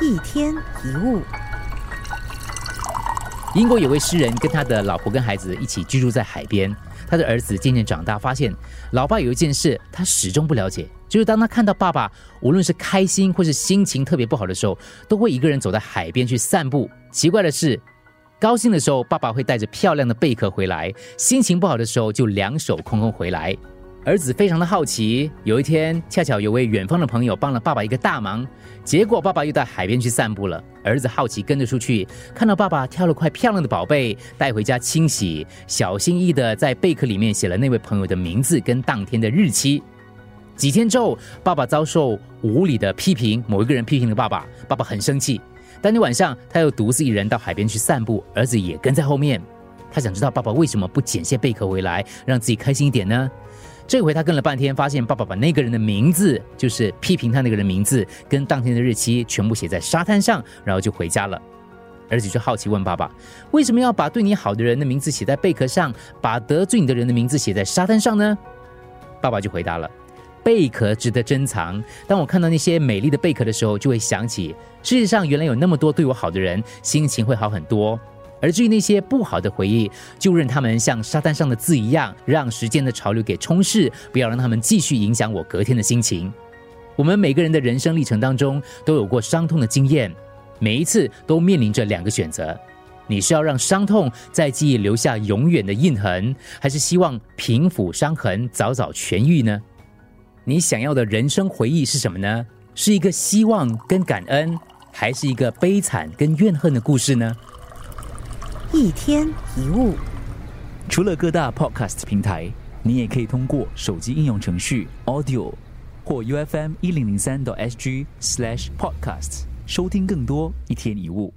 一天一物。英国有位诗人跟他的老婆跟孩子一起居住在海边。他的儿子渐渐长大，发现老爸有一件事他始终不了解，就是当他看到爸爸无论是开心或是心情特别不好的时候，都会一个人走在海边去散步。奇怪的是，高兴的时候爸爸会带着漂亮的贝壳回来，心情不好的时候就两手空空回来。儿子非常的好奇，有一天恰巧有位远方的朋友帮了爸爸一个大忙，结果爸爸又到海边去散步了。儿子好奇跟着出去，看到爸爸挑了块漂亮的宝贝带回家清洗，小心翼翼的在贝壳里面写了那位朋友的名字跟当天的日期。几天之后，爸爸遭受无理的批评，某一个人批评了爸爸，爸爸很生气。当天晚上，他又独自一人到海边去散步，儿子也跟在后面。他想知道爸爸为什么不捡些贝壳回来，让自己开心一点呢？这回他跟了半天，发现爸爸把那个人的名字，就是批评他那个人名字，跟当天的日期全部写在沙滩上，然后就回家了。儿子就好奇问爸爸：“为什么要把对你好的人的名字写在贝壳上，把得罪你的人的名字写在沙滩上呢？”爸爸就回答了：“贝壳值得珍藏。当我看到那些美丽的贝壳的时候，就会想起世界上原来有那么多对我好的人，心情会好很多。”而至于那些不好的回忆，就任他们像沙滩上的字一样，让时间的潮流给冲逝，不要让他们继续影响我隔天的心情。我们每个人的人生历程当中都有过伤痛的经验，每一次都面临着两个选择：你是要让伤痛在记忆留下永远的印痕，还是希望平抚伤痕，早早痊愈呢？你想要的人生回忆是什么呢？是一个希望跟感恩，还是一个悲惨跟怨恨的故事呢？一天一物，除了各大 podcast 平台，你也可以通过手机应用程序 Audio 或 UFM 一零零三 SG slash podcast 收听更多一天一物。